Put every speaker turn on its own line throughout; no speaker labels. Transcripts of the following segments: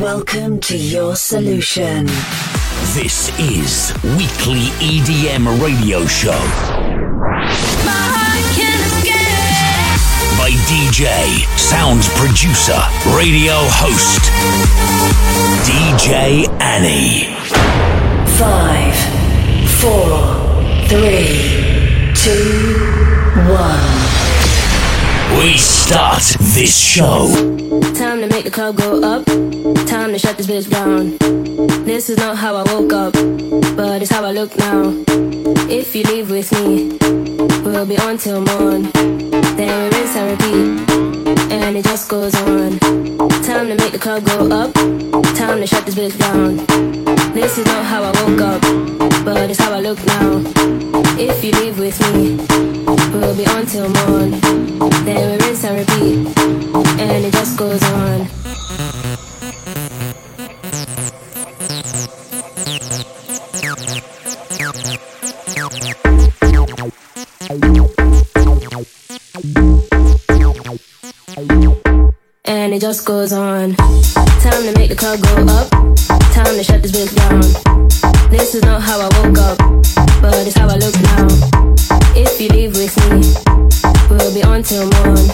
Welcome to your solution.
This is Weekly EDM Radio Show. By DJ, sound producer, radio host, DJ Annie.
Five, four, three, two, one.
We start this show.
Time to make the club go up. Time to shut this bitch down. This is not how I woke up, but it's how I look now. If you leave with me, we'll be on till morn. Then we rinse and repeat, and it just goes on. Time to make the club go up. Time to shut this bitch down. This is not how I woke up, but it's how I look now. If you leave with me, we'll be on till morn. Then we rinse and repeat, and it just goes on. And it just goes on. Time to make the club go up. Time to shut this bitch down. This is not how I woke up, but it's how I look now. If you leave with me, we'll be on till morn.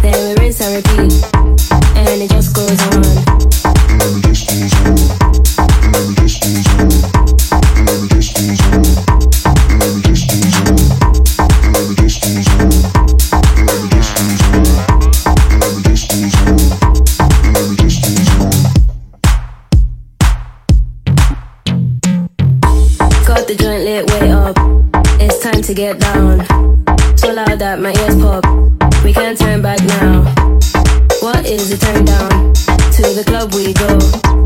Then we rinse and repeat, and it just goes on. Get down. So loud that my ears pop. We can't turn back now. What is the turn down? To the club we go.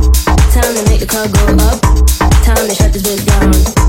Go up. Time to shut this bitch down.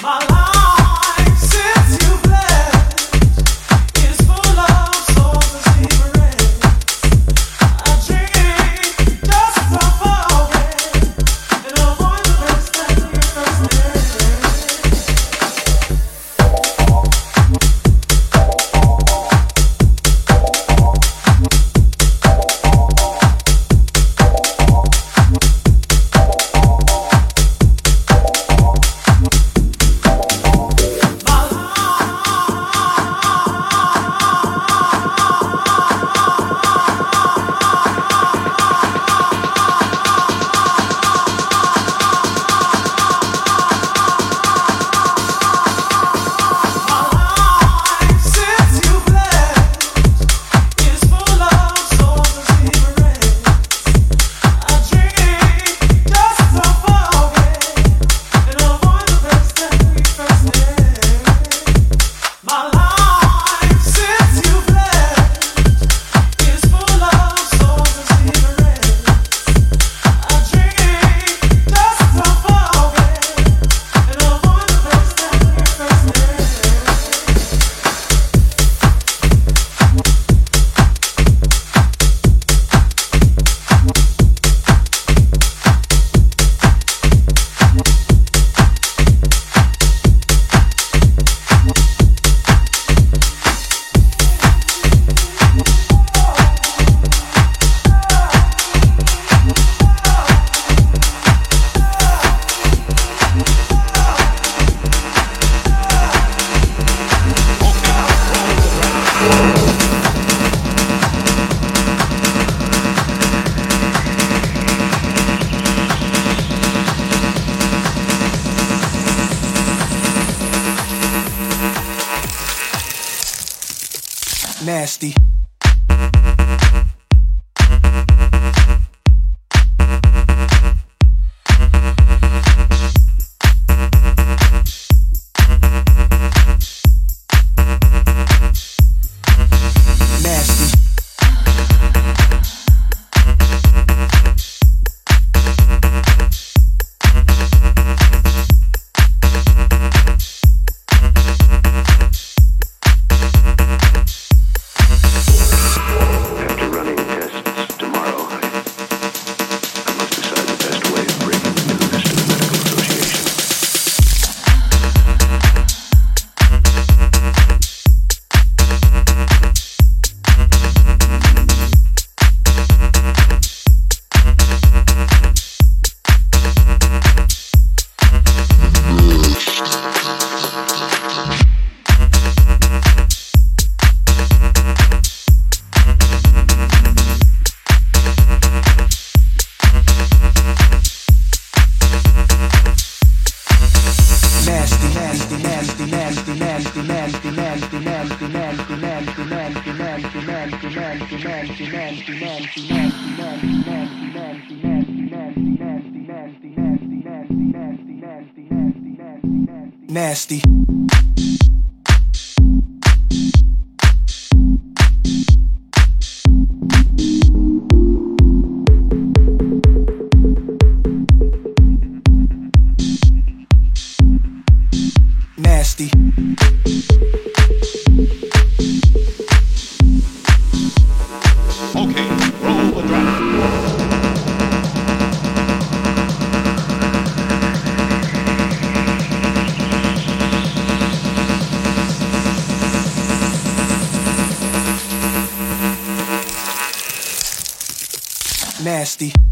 My life.
Nasty. Nasty.